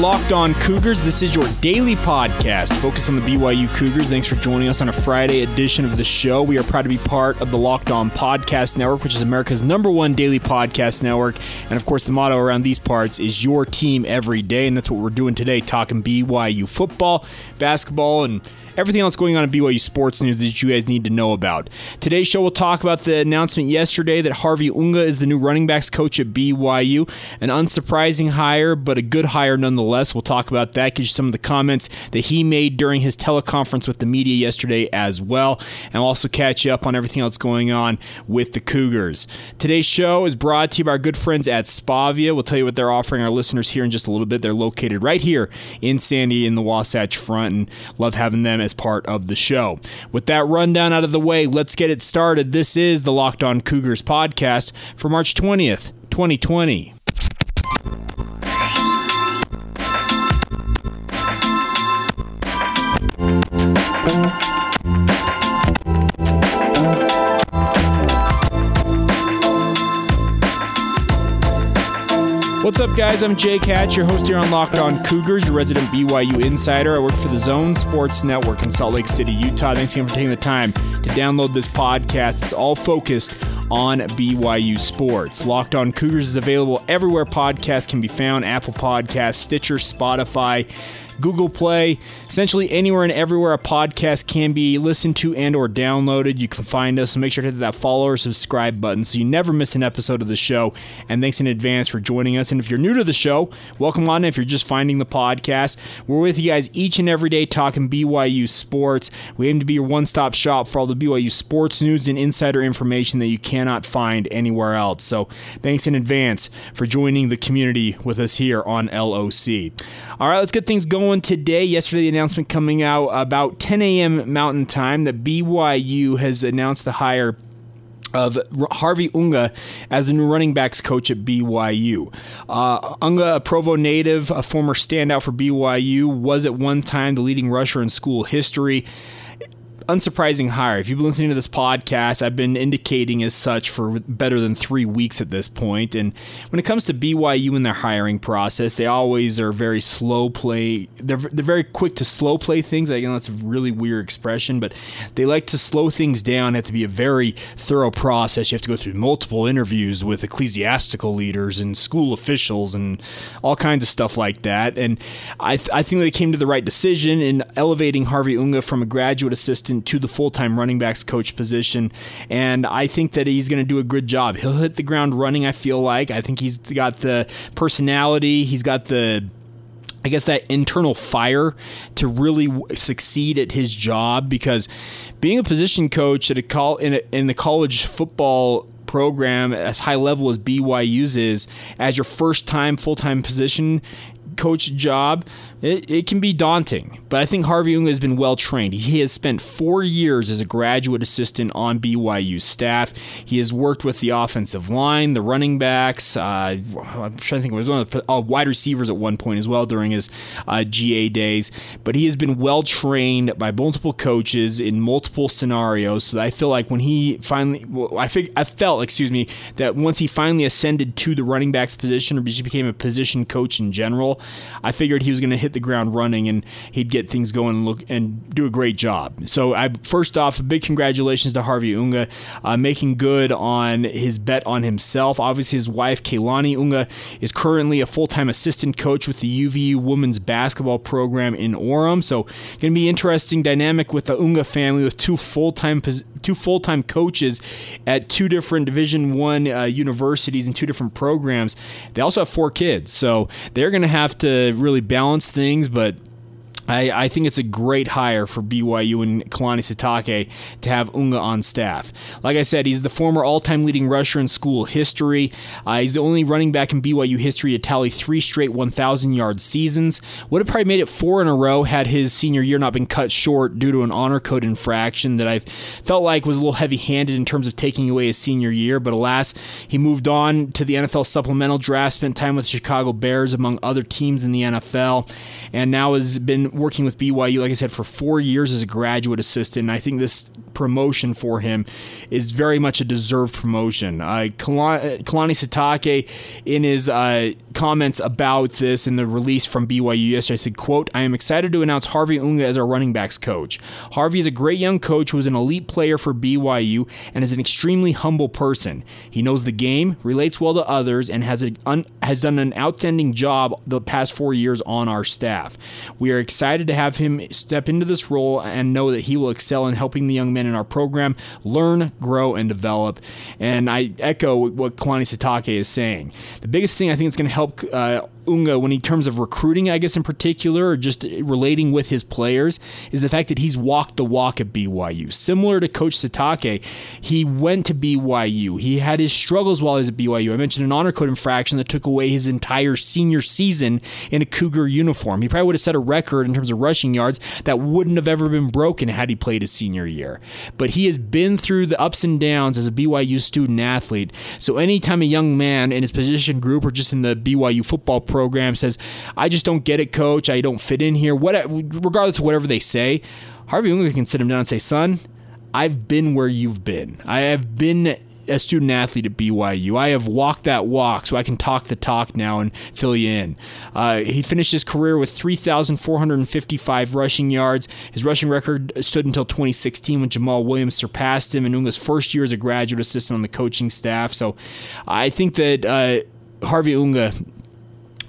Locked On Cougars. This is your daily podcast focused on the BYU Cougars. Thanks for joining us on a Friday edition of the show. We are proud to be part of the Locked On Podcast Network, which is America's number one daily podcast network. And of course, the motto around these parts is your team every day. And that's what we're doing today, talking BYU football, basketball, and everything else going on in BYU sports news that you guys need to know about. Today's show will talk about the announcement yesterday that Harvey Unga is the new running backs coach at BYU. An unsurprising hire, but a good hire nonetheless. We'll talk about that, give you some of the comments that he made during his teleconference with the media yesterday as well. And also catch you up on everything else going on with the Cougars. Today's show is brought to you by our good friends at Spavia. We'll tell you what they're offering our listeners here in just a little bit. They're located right here in Sandy in the Wasatch Front, and love having them as part of the show. With that rundown out of the way, let's get it started. This is the Locked On Cougars podcast for March 20th, 2020. What's up, guys? I'm Jay Hatch, your host here on Locked On Cougars, your resident BYU insider. I work for the Zone Sports Network in Salt Lake City, Utah. Thanks again for taking the time to download this podcast. It's all focused on BYU sports. Locked On Cougars is available everywhere podcasts can be found Apple Podcasts, Stitcher, Spotify. Google Play, essentially anywhere and everywhere a podcast can be listened to and or downloaded. You can find us. So make sure to hit that follow or subscribe button so you never miss an episode of the show. And thanks in advance for joining us. And if you're new to the show, welcome on. If you're just finding the podcast, we're with you guys each and every day talking BYU sports. We aim to be your one-stop shop for all the BYU sports news and insider information that you cannot find anywhere else. So thanks in advance for joining the community with us here on LOC. All right, let's get things going today. Yesterday, the announcement coming out about 10 a.m. Mountain Time that BYU has announced the hire of Harvey Unga as the new running backs coach at BYU. Uh, Unga, a Provo native, a former standout for BYU, was at one time the leading rusher in school history unsurprising hire. If you've been listening to this podcast, I've been indicating as such for better than three weeks at this point. And when it comes to BYU and their hiring process, they always are very slow play. They're, they're very quick to slow play things. I know that's a really weird expression, but they like to slow things down. It have to be a very thorough process. You have to go through multiple interviews with ecclesiastical leaders and school officials and all kinds of stuff like that. And I, th- I think they came to the right decision in elevating Harvey Unga from a graduate assistant to the full time running backs coach position. And I think that he's going to do a good job. He'll hit the ground running, I feel like. I think he's got the personality, he's got the I guess that internal fire to really succeed at his job because being a position coach at a call in, a, in the college football program as high level as BYU's is as your first time full time position coach job it, it can be daunting, but I think Harvey Unga has been well trained. He has spent four years as a graduate assistant on BYU staff. He has worked with the offensive line, the running backs. Uh, I'm trying to think, he was one of the uh, wide receivers at one point as well during his uh, GA days. But he has been well trained by multiple coaches in multiple scenarios. So I feel like when he finally, well, I, fig, I felt, excuse me, that once he finally ascended to the running backs position or became a position coach in general, I figured he was going to hit hit the ground running and he'd get things going and look and do a great job. So, I first off, big congratulations to Harvey Unga, uh, making good on his bet on himself. Obviously, his wife Kaylani Unga is currently a full-time assistant coach with the UVU women's basketball program in Orem. So, going to be interesting dynamic with the Unga family with two full-time two full-time coaches at two different Division One uh, universities and two different programs. They also have four kids, so they're going to have to really balance things, but I, I, think it's a great hire for BYU and Kalani Sitake to have Unga on staff. Like I said, he's the former all-time leading rusher in school history. Uh, he's the only running back in BYU history to tally three straight 1,000-yard seasons. Would have probably made it four in a row had his senior year not been cut short due to an honor code infraction that I felt like was a little heavy-handed in terms of taking away his senior year. But alas, he moved on to the NFL supplemental draft, spent time with Chicago Bears among other teams in the NFL, and now has been working with BYU, like I said, for four years as a graduate assistant. And I think this promotion for him is very much a deserved promotion. Uh, Kalani Sitake, in his uh, comments about this in the release from BYU yesterday, said, quote, I am excited to announce Harvey Unga as our running backs coach. Harvey is a great young coach who is an elite player for BYU and is an extremely humble person. He knows the game, relates well to others, and has, a, un, has done an outstanding job the past four years on our staff. We are excited to have him step into this role and know that he will excel in helping the young men in our program learn, grow, and develop. And I echo what Kalani Sitake is saying. The biggest thing I think is going to help uh, Unga, when in terms of recruiting, I guess in particular, or just relating with his players, is the fact that he's walked the walk at BYU. Similar to Coach Sitake, he went to BYU. He had his struggles while he was at BYU. I mentioned an honor code infraction that took away his entire senior season in a Cougar uniform. He probably would have set a record in terms of rushing yards that wouldn't have ever been broken had he played his senior year. But he has been through the ups and downs as a BYU student athlete. So anytime a young man in his position group or just in the BYU football program says, I just don't get it, coach. I don't fit in here. What, regardless of whatever they say, Harvey Unga can sit him down and say, son, I've been where you've been. I have been a student athlete at BYU. I have walked that walk, so I can talk the talk now and fill you in. Uh, he finished his career with 3,455 rushing yards. His rushing record stood until 2016 when Jamaal Williams surpassed him in Unga's first year as a graduate assistant on the coaching staff. So I think that uh, Harvey Unga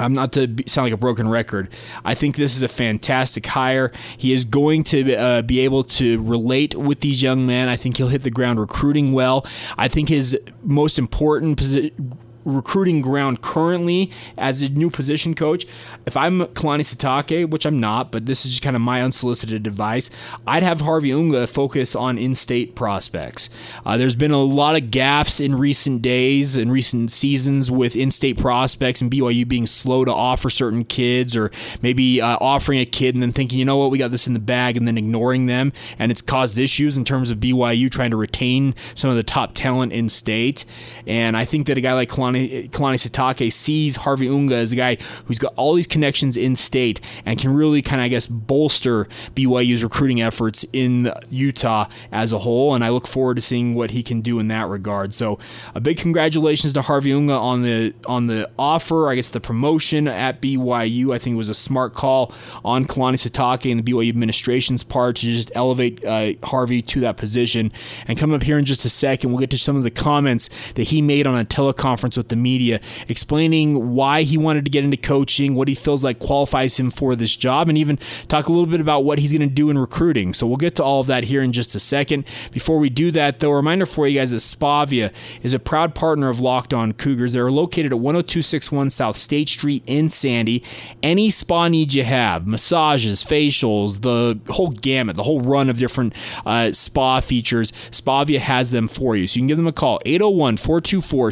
I'm not to sound like a broken record. I think this is a fantastic hire. He is going to uh, be able to relate with these young men. I think he'll hit the ground recruiting well. I think his most important position recruiting ground currently as a new position coach, if I'm Kalani Sitake, which I'm not, but this is just kind of my unsolicited advice, I'd have Harvey Unga focus on in-state prospects. Uh, there's been a lot of gaffes in recent days and recent seasons with in-state prospects and BYU being slow to offer certain kids or maybe uh, offering a kid and then thinking, you know what, we got this in the bag and then ignoring them. And it's caused issues in terms of BYU trying to retain some of the top talent in state. And I think that a guy like Kalani Kalani, Kalani Sitake sees Harvey Unga as a guy who's got all these connections in state and can really kind of, I guess, bolster BYU's recruiting efforts in Utah as a whole. And I look forward to seeing what he can do in that regard. So, a big congratulations to Harvey Unga on the on the offer. I guess the promotion at BYU. I think it was a smart call on Kalani Sitake and the BYU administration's part to just elevate uh, Harvey to that position. And coming up here in just a second, we'll get to some of the comments that he made on a teleconference with the media, explaining why he wanted to get into coaching, what he feels like qualifies him for this job, and even talk a little bit about what he's going to do in recruiting. So we'll get to all of that here in just a second. Before we do that, though, a reminder for you guys that Spavia is a proud partner of Locked On Cougars. They're located at 10261 South State Street in Sandy. Any spa needs you have, massages, facials, the whole gamut, the whole run of different uh, spa features, Spavia has them for you. So you can give them a call, 801 424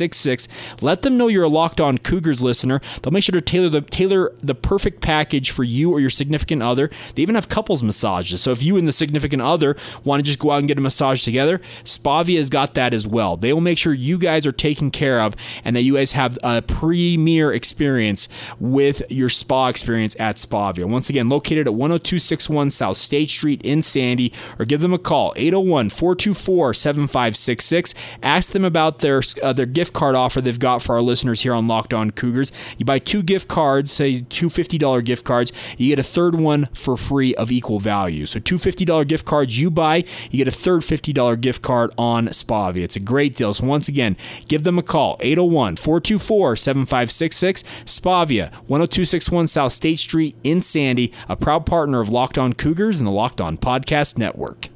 7566 let them know you're a Locked On Cougars listener. They'll make sure to tailor the tailor the perfect package for you or your significant other. They even have couples massages. So if you and the significant other want to just go out and get a massage together, Spavia has got that as well. They will make sure you guys are taken care of and that you guys have a premier experience with your spa experience at Spavia. Once again, located at 10261 South State Street in Sandy, or give them a call 801 424 7566. Ask them about their uh, their gift card offer they've got for our listeners here on Locked On Cougars. You buy two gift cards, say two $50 gift cards, you get a third one for free of equal value. So two $50 gift cards you buy, you get a third $50 gift card on Spavia. It's a great deal. So once again, give them a call, 801 424 7566. Spavia, 10261 South State Street in Sandy, a proud partner of Locked On Cougars and the Locked On Podcast Network.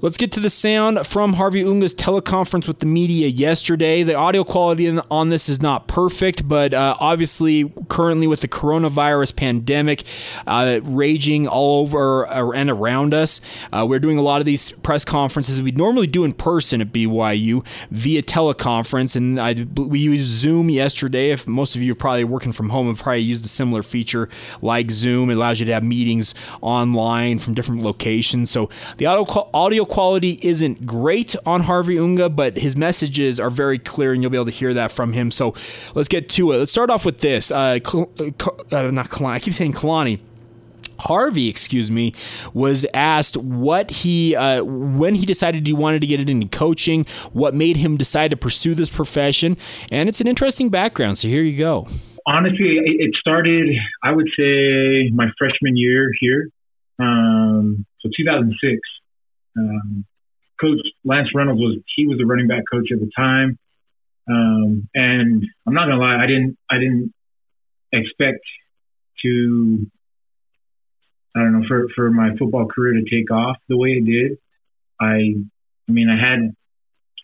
Let's get to the sound from Harvey Unga's teleconference with the media yesterday. The audio quality on this is not perfect, but uh, obviously, currently with the coronavirus pandemic uh, raging all over uh, and around us, uh, we're doing a lot of these press conferences we normally do in person at BYU via teleconference. And I, we used Zoom yesterday. If most of you are probably working from home, have probably used a similar feature like Zoom. It allows you to have meetings online from different locations. So the audio, audio quality isn't great on Harvey Unga, but his messages are very clear, and you'll be able to hear that from him. So let's get to it. Let's start off with this. Uh, uh, not Kalani. I keep saying Kalani. Harvey, excuse me, was asked what he uh, when he decided he wanted to get into coaching, what made him decide to pursue this profession, and it's an interesting background. So here you go. Honestly, it started, I would say, my freshman year here. Um, so 2006. Um, coach Lance Reynolds was he was the running back coach at the time, um, and I'm not gonna lie, I didn't I didn't expect to I don't know for for my football career to take off the way it did. I I mean I had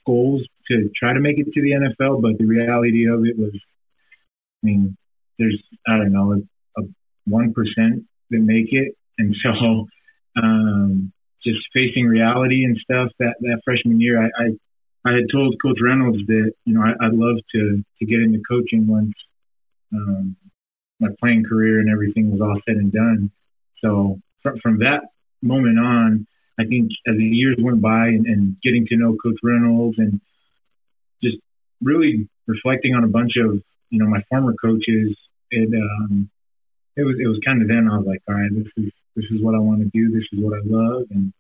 goals to try to make it to the NFL, but the reality of it was, I mean, there's I don't know a one percent that make it, and so um, just facing reality and stuff that that freshman year, I I, I had told Coach Reynolds that you know I, would love to to get into coaching once um, my playing career and everything was all said and done. So from, from that moment on, I think as the years went by and, and getting to know Coach Reynolds and just really reflecting on a bunch of you know my former coaches, it um, it was it was kind of then I was like, all right, this is this is what I want to do. This is what I love. And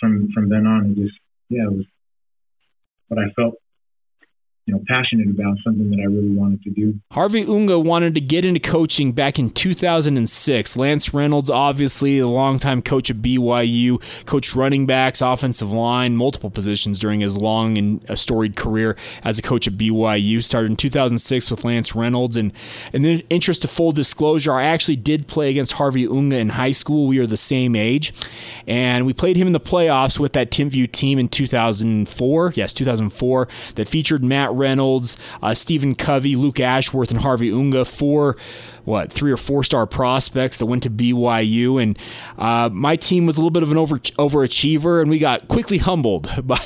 from from then on, it just yeah, it was what I felt you know passionate about something that I really wanted to do. Harvey Unga wanted to get into coaching back in 2006. Lance Reynolds, obviously a longtime coach at BYU, coached running backs, offensive line, multiple positions during his long and uh, storied career as a coach at BYU. Started in 2006 with Lance Reynolds, and in the interest of full disclosure, I actually did play against Harvey Unga in high school. We are the same age, and we played him in the playoffs with that Timpview team in 2004. Yes, 2004 that featured Matt Reynolds, uh, Stephen Covey, Luke Ashworth, and Harvey Unga. Four what three or four star prospects that went to BYU, and uh, my team was a little bit of an over overachiever, and we got quickly humbled by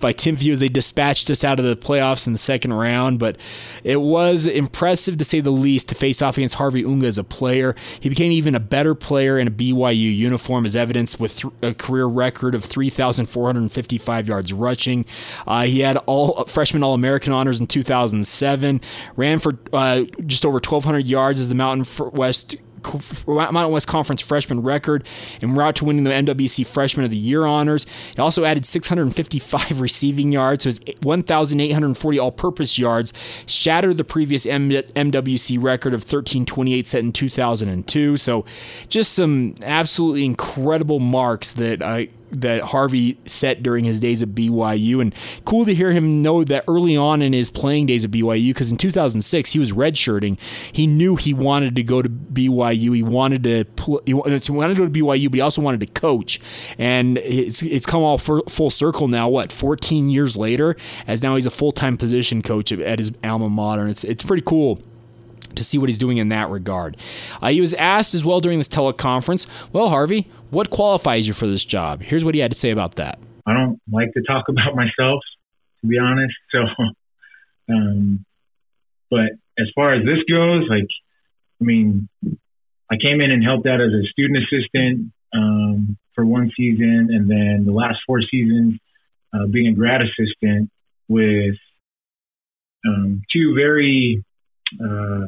by Timpview as they dispatched us out of the playoffs in the second round. But it was impressive to say the least to face off against Harvey Unga as a player. He became even a better player in a BYU uniform, as evidenced with th- a career record of 3,455 yards rushing. Uh, he had all freshman All American honors in 2007. Ran for uh, just over 1,200 yards as the Mountain West Mountain West Conference freshman record and route to winning the MWC Freshman of the Year honors. He also added 655 receiving yards, so his 1,840 all-purpose yards shattered the previous MWC record of 1328 set in 2002. So, just some absolutely incredible marks that I that Harvey set during his days at BYU. And cool to hear him know that early on in his playing days at BYU, because in 2006 he was redshirting. He knew he wanted to go to BYU. He wanted to pl- he wanted to go to BYU, but he also wanted to coach. And it's it's come all full circle now. What 14 years later, as now he's a full time position coach at his alma mater. It's it's pretty cool to see what he's doing in that regard. Uh, he was asked as well during this teleconference, Well, Harvey, what qualifies you for this job? Here's what he had to say about that. I don't like to talk about myself, to be honest. So, um, but as far as this goes, like, I mean, I came in and helped out as a student assistant um, for one season, and then the last four seasons uh, being a grad assistant with um, two very uh,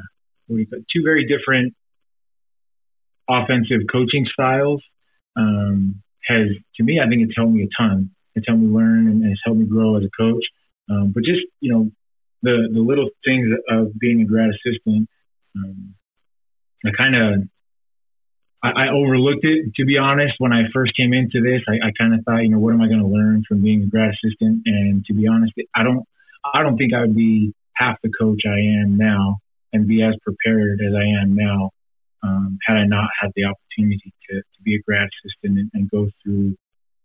Two very different offensive coaching styles. Um, has to me, I think it's helped me a ton. It's helped me learn and it's helped me grow as a coach. Um, but just you know, the the little things of being a grad assistant, um, I kind of I, I, overlooked it to be honest when I first came into this. I, I kind of thought, you know, what am I going to learn from being a grad assistant? And to be honest, I don't I don't think I would be half the coach I am now and be as prepared as I am now um, had I not had the opportunity to, to be a grad assistant and, and go through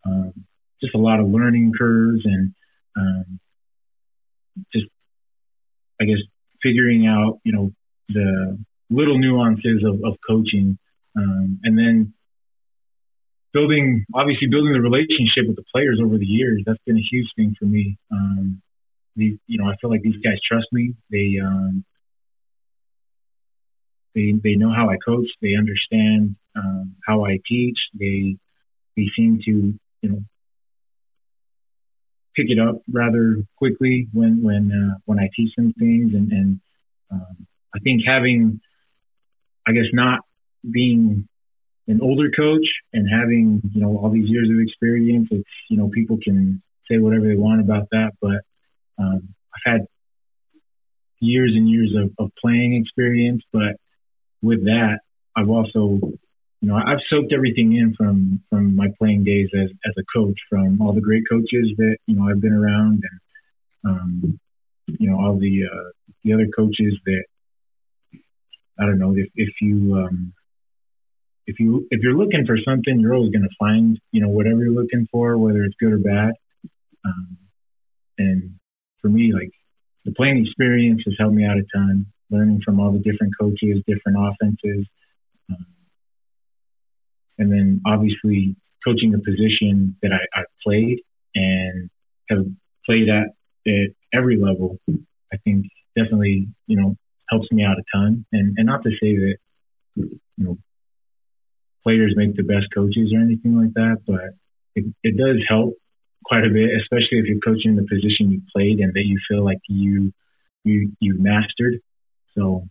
um, just a lot of learning curves and um, just, I guess, figuring out, you know, the little nuances of, of coaching um, and then building, obviously building the relationship with the players over the years. That's been a huge thing for me. Um, these, you know, I feel like these guys trust me. They, um, they they know how I coach. They understand um, how I teach. They they seem to you know pick it up rather quickly when when uh, when I teach them things. And, and um, I think having I guess not being an older coach and having you know all these years of experience, it's you know people can say whatever they want about that, but um, I've had years and years of, of playing experience, but with that, I've also you know I've soaked everything in from from my playing days as as a coach, from all the great coaches that you know I've been around, and um, you know all the uh, the other coaches that I don't know if if you um, if you if you're looking for something, you're always going to find you know whatever you're looking for, whether it's good or bad. Um, and for me, like the playing experience has helped me out a ton. Learning from all the different coaches, different offenses, um, and then obviously coaching a position that I, I played and have played at at every level. I think definitely you know helps me out a ton. And and not to say that you know players make the best coaches or anything like that, but it, it does help quite a bit, especially if you're coaching the position you played and that you feel like you you you mastered. So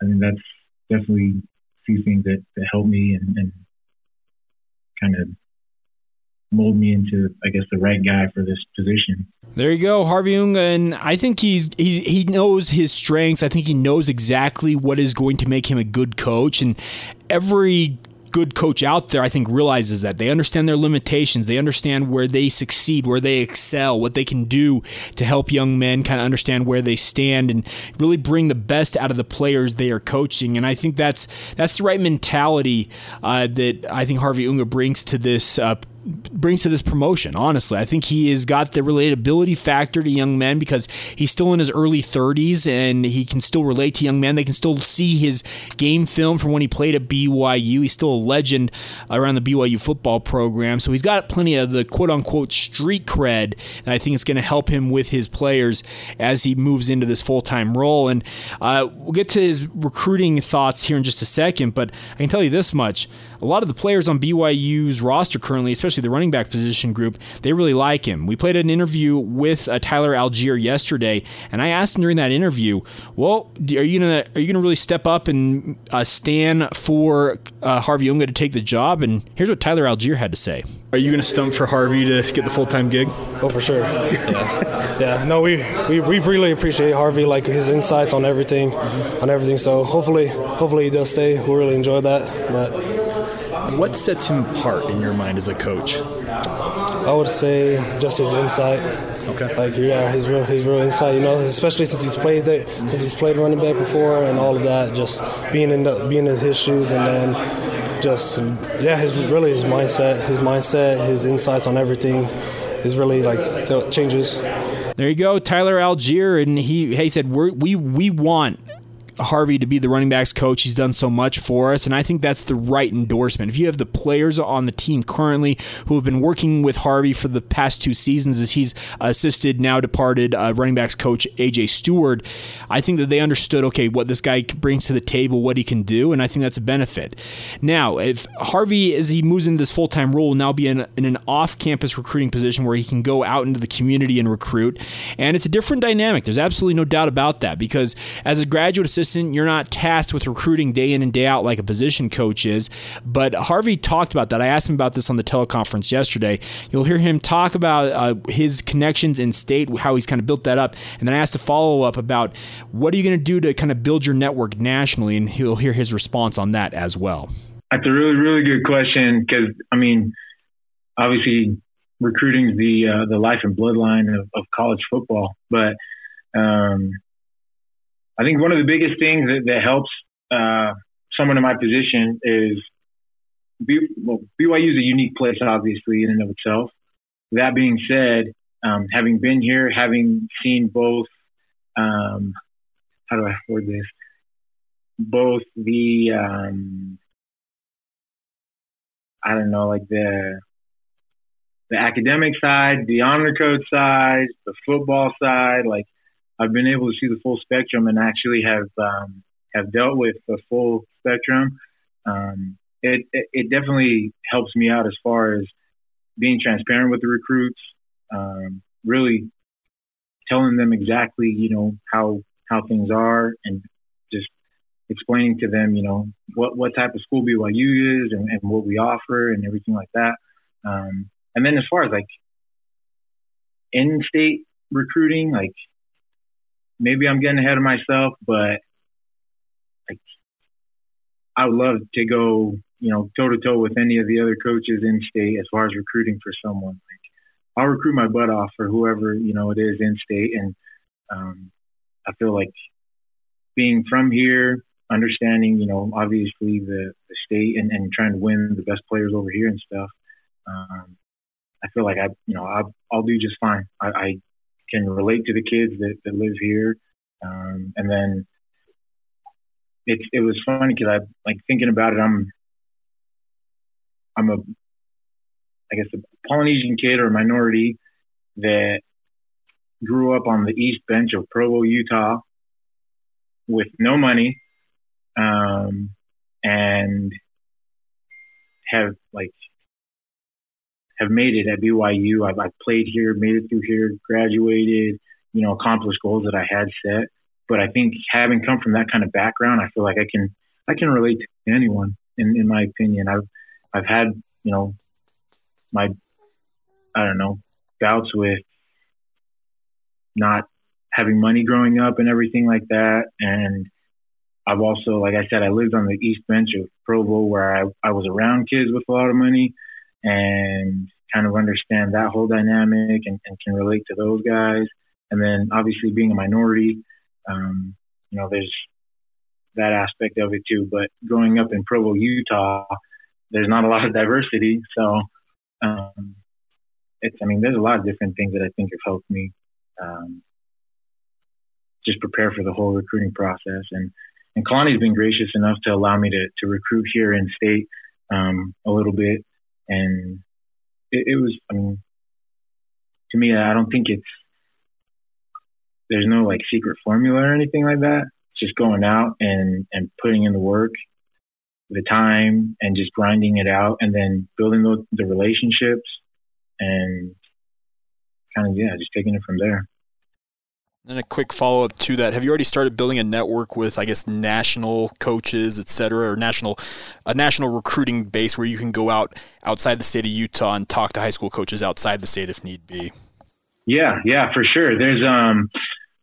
I mean that's definitely a few things that, that help me and, and kind of mold me into, I guess, the right guy for this position. There you go, Harvey Unga, and I think he's he he knows his strengths. I think he knows exactly what is going to make him a good coach, and every good coach out there, I think, realizes that. They understand their limitations. They understand where they succeed, where they excel, what they can do to help young men kind of understand where they stand and really bring the best out of the players they are coaching. And I think that's that's the right mentality uh, that I think Harvey Unga brings to this uh, brings to this promotion. Honestly, I think he has got the relatability factor to young men because he's still in his early 30s and he can still relate to young men. They can still see his game film from when he played at BYU. He's still a legend around the BYU football program, so he's got plenty of the quote unquote street cred, and I think it's going to help him with his players as he moves into this full time role. And uh, we'll get to his recruiting thoughts here in just a second, but I can tell you this much: a lot of the players on BYU's roster currently, especially especially the running back position group, they really like him. We played an interview with uh, Tyler Allgeier yesterday, and I asked him during that interview, "Well, are you gonna are you gonna really step up and uh, stand for uh, Harvey Unga to take the job?" And here's what Tyler Allgeier had to say. Are you gonna stump for Harvey to get the full time gig? Oh, for sure. yeah. yeah. No, we, we we really appreciate Harvey, like his insights on everything, on everything. So hopefully, hopefully he does stay. We really enjoy that, but. What sets him apart in your mind as a coach? I would say just his insight. Okay. Like yeah, his real his real insight. You know, especially since he's played there, since he's played running back before and all of that. Just being in the, being in his shoes and then just yeah, his really his mindset, his mindset, his insights on everything is really like changes. There you go, Tyler Allgeier, and he he said we we we want Harvey to be the running backs coach. He's done so much for us, and I think that's the right endorsement. If you have the players on the team currently who have been working with Harvey for the past two seasons as he's assisted now departed uh, running backs coach AJ Steward, I think that they understood okay what this guy brings to the table, what he can do, and I think that's a benefit. Now, if Harvey as he moves into this full time role will now be in, in an off campus recruiting position where he can go out into the community and recruit, and it's a different dynamic. There's absolutely no doubt about that because as a graduate assistant assistant. You're not tasked with recruiting day in and day out like a position coach is. But Harvey talked about that. I asked him about this on the teleconference yesterday. You'll hear him talk about uh, his connections in state, how he's kind of built that up. And then I asked a follow up about what are you going to do to kind of build your network nationally, and he'll hear his response on that as well. That's a really, really good question because, I mean, obviously recruiting the uh, the life and bloodline of, of college football, but um, I think one of the biggest things that, that helps uh, someone in my position is B, well, BYU is a unique place, obviously, in and of itself. That being said, um, having been here, having seen both, um, how do I word this? Both the, um, I don't know, like the the academic side, the honor code side, the football side, like I've been able to see the full spectrum and actually have um, have dealt with the full spectrum. Um, it, it, it definitely helps me out as far as being transparent with the recruits, um, really telling them exactly you know how how things are and just explaining to them you know what what type of school BYU is and, and what we offer and everything like that. Um, and then as far as like in-state recruiting, like maybe I'm getting ahead of myself, but I would love to go, you know, toe to toe with any of the other coaches in state as far as recruiting for someone. Like I'll recruit my butt off for whoever you know it is in state, and um, I feel like being from here, understanding, you know, obviously the, the state and, and trying to win the best players over here and stuff. Um, I feel like I, you know, I, I'll do just fine. I, I can relate to the kids that, that live here. Um, and then it's, it was funny because I like thinking about it. I'm, I'm a, I guess a Polynesian kid or a minority that grew up on the east bench of Provo, Utah with no money, um, and have like have made it at BYU. I've, I've played here, made it through here, graduated, you know, accomplished goals that I had set. But I think having come from that kind of background, I feel like I can I can relate to anyone. In in my opinion, I've I've had you know my I don't know bouts with not having money growing up and everything like that. And I've also, like I said, I lived on the east bench of Provo where I, I was around kids with a lot of money and kind of understand that whole dynamic and, and can relate to those guys. And then obviously being a minority, um, you know, there's that aspect of it too. But growing up in Provo, Utah, there's not a lot of diversity. So, um, it's, I mean, there's a lot of different things that I think have helped me, um, just prepare for the whole recruiting process. And, and Kalani's been gracious enough to allow me to, to recruit here in state, um, a little bit and it, it was. I mean, to me, I don't think it's there's no like secret formula or anything like that. It's just going out and and putting in the work, the time, and just grinding it out, and then building the, the relationships, and kind of yeah, just taking it from there. And a quick follow up to that: Have you already started building a network with, I guess, national coaches, et cetera, or national a national recruiting base where you can go out outside the state of Utah and talk to high school coaches outside the state if need be? Yeah, yeah, for sure. There's um,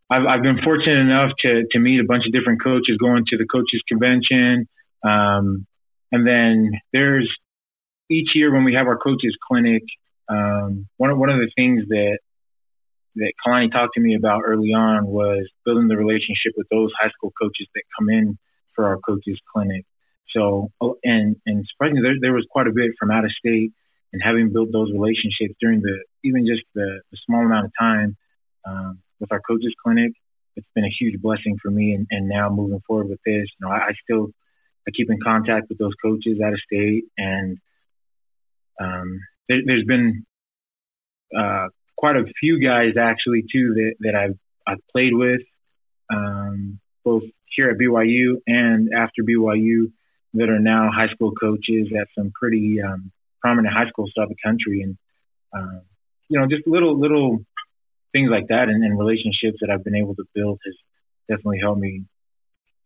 I've I've been fortunate enough to to meet a bunch of different coaches going to the coaches convention, um, and then there's each year when we have our coaches clinic. Um, one of one of the things that that Kalani talked to me about early on was building the relationship with those high school coaches that come in for our coaches clinic. So, oh, and, and surprisingly, there, there was quite a bit from out of state and having built those relationships during the, even just the, the small amount of time, um, with our coaches clinic, it's been a huge blessing for me. And, and now moving forward with this, you know, I, I still, I keep in contact with those coaches out of state and, um, there, has been, uh, quite a few guys actually too that, that I've I've played with, um, both here at BYU and after BYU, that are now high school coaches at some pretty um, prominent high schools throughout the country, and uh, you know just little little things like that and, and relationships that I've been able to build has definitely helped me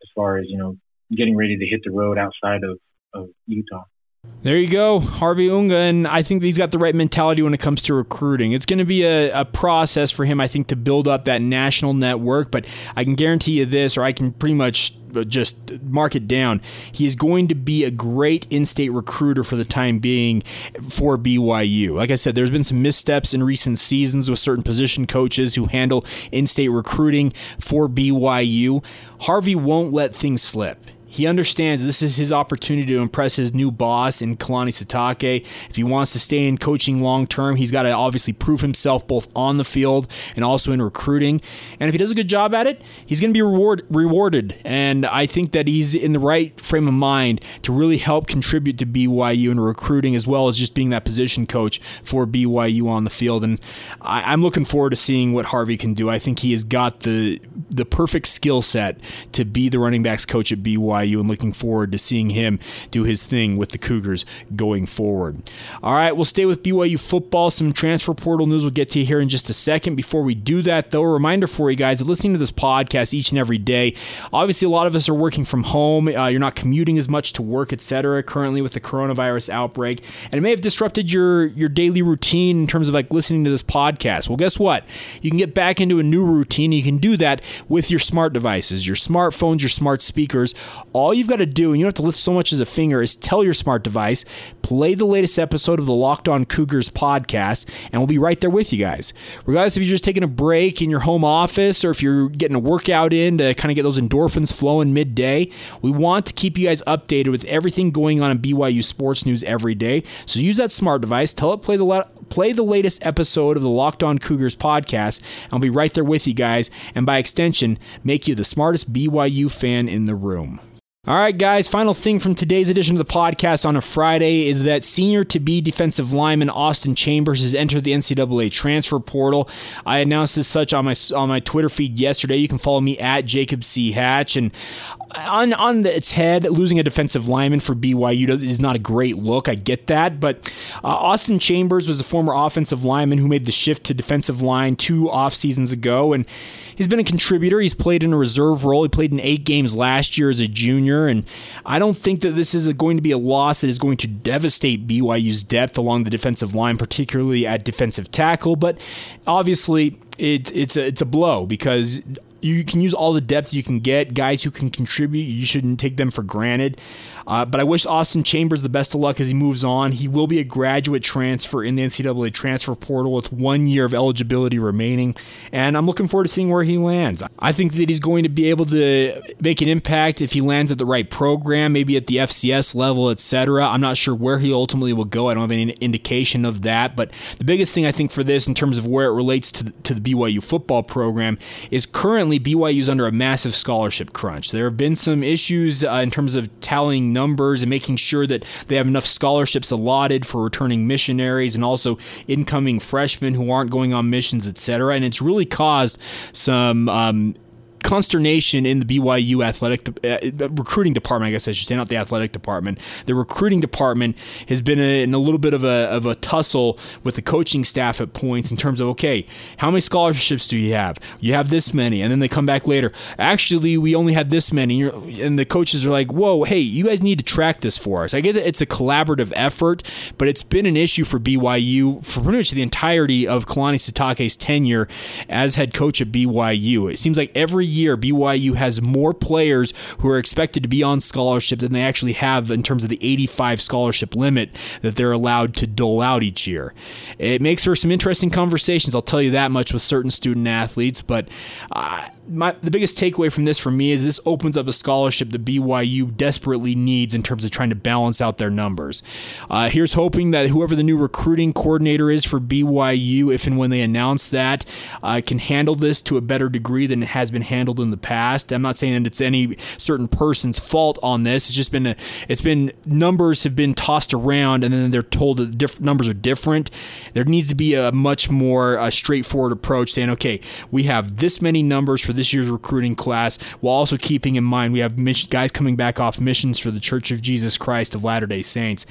as far as you know getting ready to hit the road outside of, of Utah. There you go, Harvey Unga, and I think he's got the right mentality when it comes to recruiting. It's going to be a, a, process for him, I think, to build up that national network. But I can guarantee you this, or I can pretty much uh, just mark it down. He is going to be a great in-state recruiter for the time being for BYU. Like I said, there's been some missteps in recent seasons with certain position coaches who handle in-state recruiting for BYU. Harvey won't let things slip. He understands this is his opportunity to impress his new boss in Kalani Sitake. If he wants to stay in coaching long term, he's got to obviously prove himself both on the field and also in recruiting. And if he does a good job at it, he's going to be reward, rewarded. And I think that he's in the right frame of mind to really help contribute to BYU in recruiting as well as just being that position coach for BYU on the field. And I, I'm looking forward to seeing what Harvey can do. I think he has got the the perfect skill set to be the running backs coach at BYU BYU and looking forward to seeing him do his thing with the Cougars going forward. All right, we'll stay with BYU football. Some transfer portal news we'll get to here in just a second. Before we do that, though, a reminder for you guys listening to this podcast each and every day. Obviously, a lot of us are working from home. Uh, you're not commuting as much to work, etc. Currently with the coronavirus outbreak, and it may have disrupted your your daily routine in terms of like listening to this podcast. Well, guess what? You can get back into a new routine. You can do that with your smart devices, your smartphones, your smart speakers. All you've got to do, and you don't have to lift so much as a finger, is tell your smart device, play the latest episode of the Locked On Cougars podcast, and we'll be right there with you guys. Regardless if you're just taking a break in your home office or if you're getting a workout in to kind of get those endorphins flowing midday, we want to keep you guys updated with everything going on in BYU sports news every day. So use that smart device, tell it play the play the latest episode of the Locked On Cougars podcast. I'll be right there with you guys, and by extension, make you the smartest BYU fan in the room. All right, guys, final thing from today's edition of the podcast on a Friday is that senior to be defensive lineman Austin Chambers has entered the NCAA transfer portal. I announced as such on my on my Twitter feed yesterday. You can follow me at Jacob C. Hatch. And on on the, its head, losing a defensive lineman for BYU is not a great look. I get that, but uh, Austin Chambers was a former offensive lineman who made the shift to defensive line two off seasons ago, and he's been a contributor. He's played in a reserve role. He played in eight games last year as a junior, and I don't think that this is going to be a loss that is going to devastate BYU's depth along the defensive line, particularly at defensive tackle. But obviously, it, it's a it's a blow because you can use all the depth you can get. Guys who can contribute, you shouldn't take them for granted. Uh, but I wish Austin Chambers the best of luck as he moves on. He will be a graduate transfer in the NCAA transfer portal with one year of eligibility remaining, and I'm looking forward to seeing where he lands. I think that he's going to be able to make an impact if he lands at the right program, maybe at the FCS level, etc. I'm not sure where he ultimately will go. I don't have any indication of that. But the biggest thing I think for this, in terms of where it relates to the, to the BYU football program, is currently BYU is under a massive scholarship crunch. There have been some issues uh, in terms of tallying numbers and making sure that they have enough scholarships allotted for returning missionaries and also incoming freshmen who aren't going on missions, etc. And it's really caused some um, consternation in the BYU athletic uh, recruiting department. I guess I should say, not the athletic department. The recruiting department has been a, in a little bit of a, of a tussle with the coaching staff at points in terms of okay, how many scholarships do you have? You have this many, and then they come back later. Actually, we only had this many, and the coaches are like, "Whoa, hey, you guys need to track this for us." I get it's a collaborative effort, but it's been an issue for BYU for pretty much the entirety of Kalani Sitake's tenure as head coach at BYU. It seems like every year, BYU has more players who are expected to be on scholarship than they actually have in terms of the 85 scholarship limit that they're allowed to dole out each year. It makes for some interesting conversations, I'll tell you that much, with certain student athletes, but uh, my, the biggest takeaway from this for me is this opens up a scholarship that BYU desperately needs in terms of trying to balance out their numbers. Uh, here's hoping that whoever the new recruiting coordinator is for BYU, if and when they announce that, uh, can handle this to a better degree than it has been handled in the past. I'm not saying that it's any certain person's fault on this. It's just been a, it's been numbers have been tossed around and then they're told that diff- numbers are different. There needs to be a much more uh, straightforward approach, saying, okay, we have this many numbers for this year's recruiting class, while also keeping in mind we have guys coming back off missions for the Church of Jesus Christ of Latter Day Saints.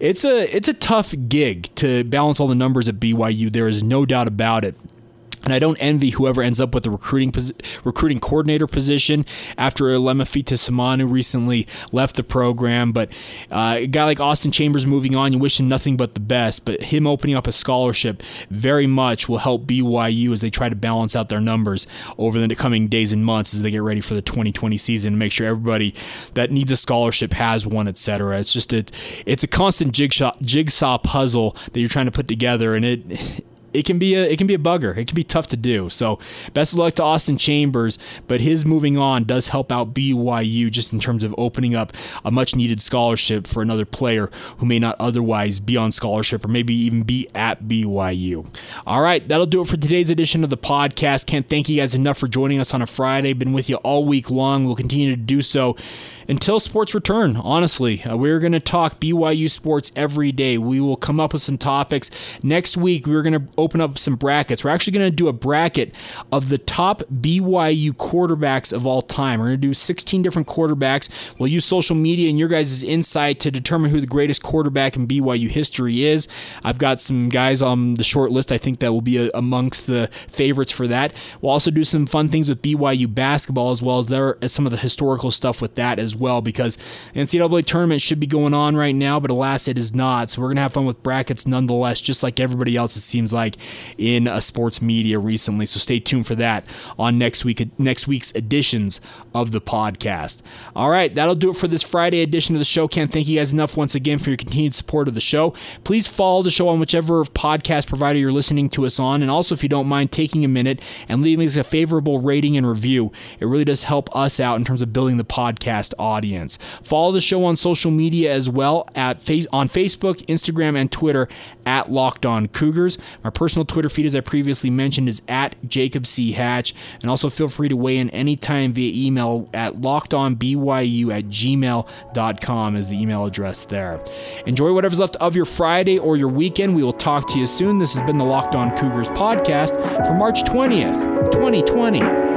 It's a it's a tough gig to balance all the numbers at BYU. There is no doubt about it. And I don't envy whoever ends up with the recruiting recruiting coordinator position after Lemafita Samanu recently left the program. But uh, a guy like Austin Chambers moving on, you wish him nothing but the best. But him opening up a scholarship very much will help BYU as they try to balance out their numbers over the coming days and months as they get ready for the 2020 season and make sure everybody that needs a scholarship has one, etc. It's just a, it's a constant jigsaw jigsaw puzzle that you're trying to put together, and it it can be a it can be a bugger. It can be tough to do. So best of luck to Austin Chambers, but his moving on does help out BYU just in terms of opening up a much needed scholarship for another player who may not otherwise be on scholarship or maybe even be at BYU. All right, that'll do it for today's edition of the podcast. Can't thank you guys enough for joining us on a Friday. Been with you all week long. We'll continue to do so until sports return. Honestly, uh, we're going to talk BYU sports every day. We will come up with some topics. Next week, we're going to open up some brackets. We're actually going to do a bracket of the top BYU quarterbacks of all time. We're going to do 16 different quarterbacks. We'll use social media and your guys' insight to determine who the greatest quarterback in BYU history is. I've got some guys on the short list I think that will be a, amongst the favorites for that. We'll also do some fun things with BYU basketball as well as some of the historical stuff with that as well because NCAA tournament should be going on right now, but alas, it is not. So we're gonna have fun with brackets nonetheless, just like everybody else. It seems like in a sports media recently. So stay tuned for that on next week next week's editions of the podcast. All right, that'll do it for this Friday edition of the show. Can't thank you guys enough once again for your continued support of the show. Please follow the show on whichever podcast provider you're listening to us on, and also if you don't mind taking a minute and leaving us a favorable rating and review, it really does help us out in terms of building the podcast audience. Follow the show on social media as well at face on Facebook, Instagram, and Twitter at Locked On Cougars. My personal Twitter feed, as I previously mentioned, is at Jacob C. Hatch. And also feel free to weigh in anytime via email at lockedonbyu at gmail.com is the email address there. Enjoy whatever's left of your Friday or your weekend. We will talk to you soon. This has been the Locked On Cougars podcast for March 20th, 2020.